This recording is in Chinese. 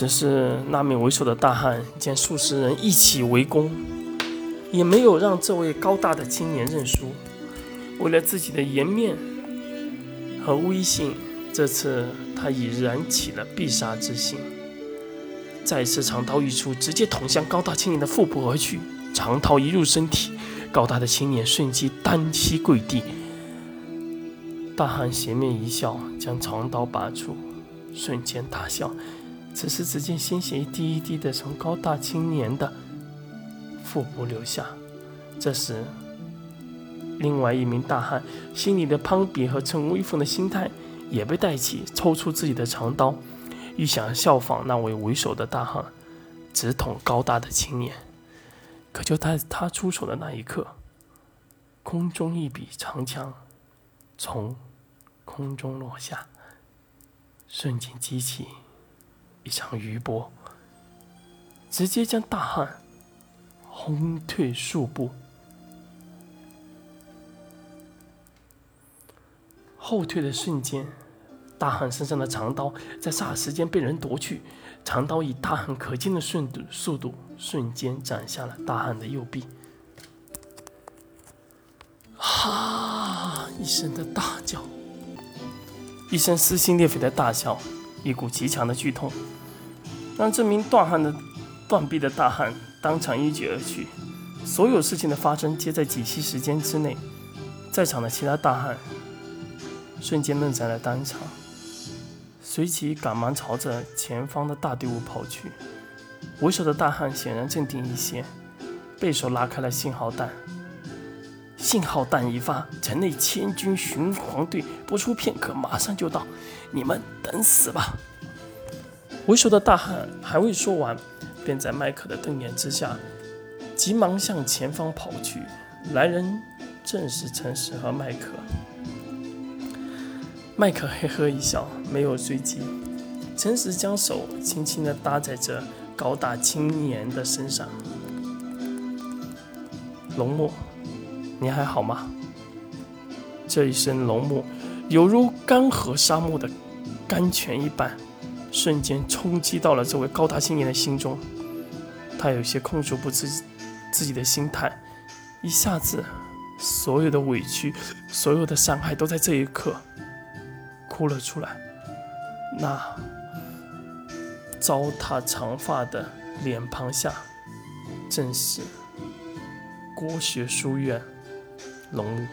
只是那名为首的大汉见数十人一起围攻，也没有让这位高大的青年认输。为了自己的颜面和威信，这次他已燃起了必杀之心。再次长刀一出，直接捅向高大青年的腹部而去。长刀一入身体，高大的青年瞬间单膝跪地。大汉邪面一笑，将长刀拔出，瞬间大笑。此时，只见鲜血一滴一滴的从高大青年的腹部流下。这时，另外一名大汉心里的攀比和逞威风的心态也被带起，抽出自己的长刀，欲想效仿那位为首的大汉，直捅高大的青年。可就在他出手的那一刻，空中一柄长枪从空中落下，瞬间激起一场余波，直接将大汉轰退数步。后退的瞬间，大汉身上的长刀在霎时间被人夺去，长刀以大汉可见的瞬度速度瞬间斩下了大汉的右臂。哈！一声的大叫。一声撕心裂肺的大笑，一股极强的剧痛，让这名断汉的断臂的大汉当场一举而去。所有事情的发生皆在几息时间之内，在场的其他大汉瞬间愣在了当场，随即赶忙朝着前方的大队伍跑去。为首的大汉显然镇定一些，背手拉开了信号弹。信号弹一发，城内千军巡防队不出片刻，马上就到。你们等死吧！为首的大汉还未说完，便在麦克的瞪眼之下，急忙向前方跑去。来人正是陈实和麦克。麦克嘿呵一笑，没有追击。陈实将手轻轻地搭在这高大青年的身上。龙墨。你还好吗？这一声龙木，犹如干涸沙漠的甘泉一般，瞬间冲击到了这位高大青年的心中。他有些控制不住自己的心态，一下子，所有的委屈，所有的伤害，都在这一刻哭了出来。那糟蹋长发的脸庞下，正是郭学书院。龙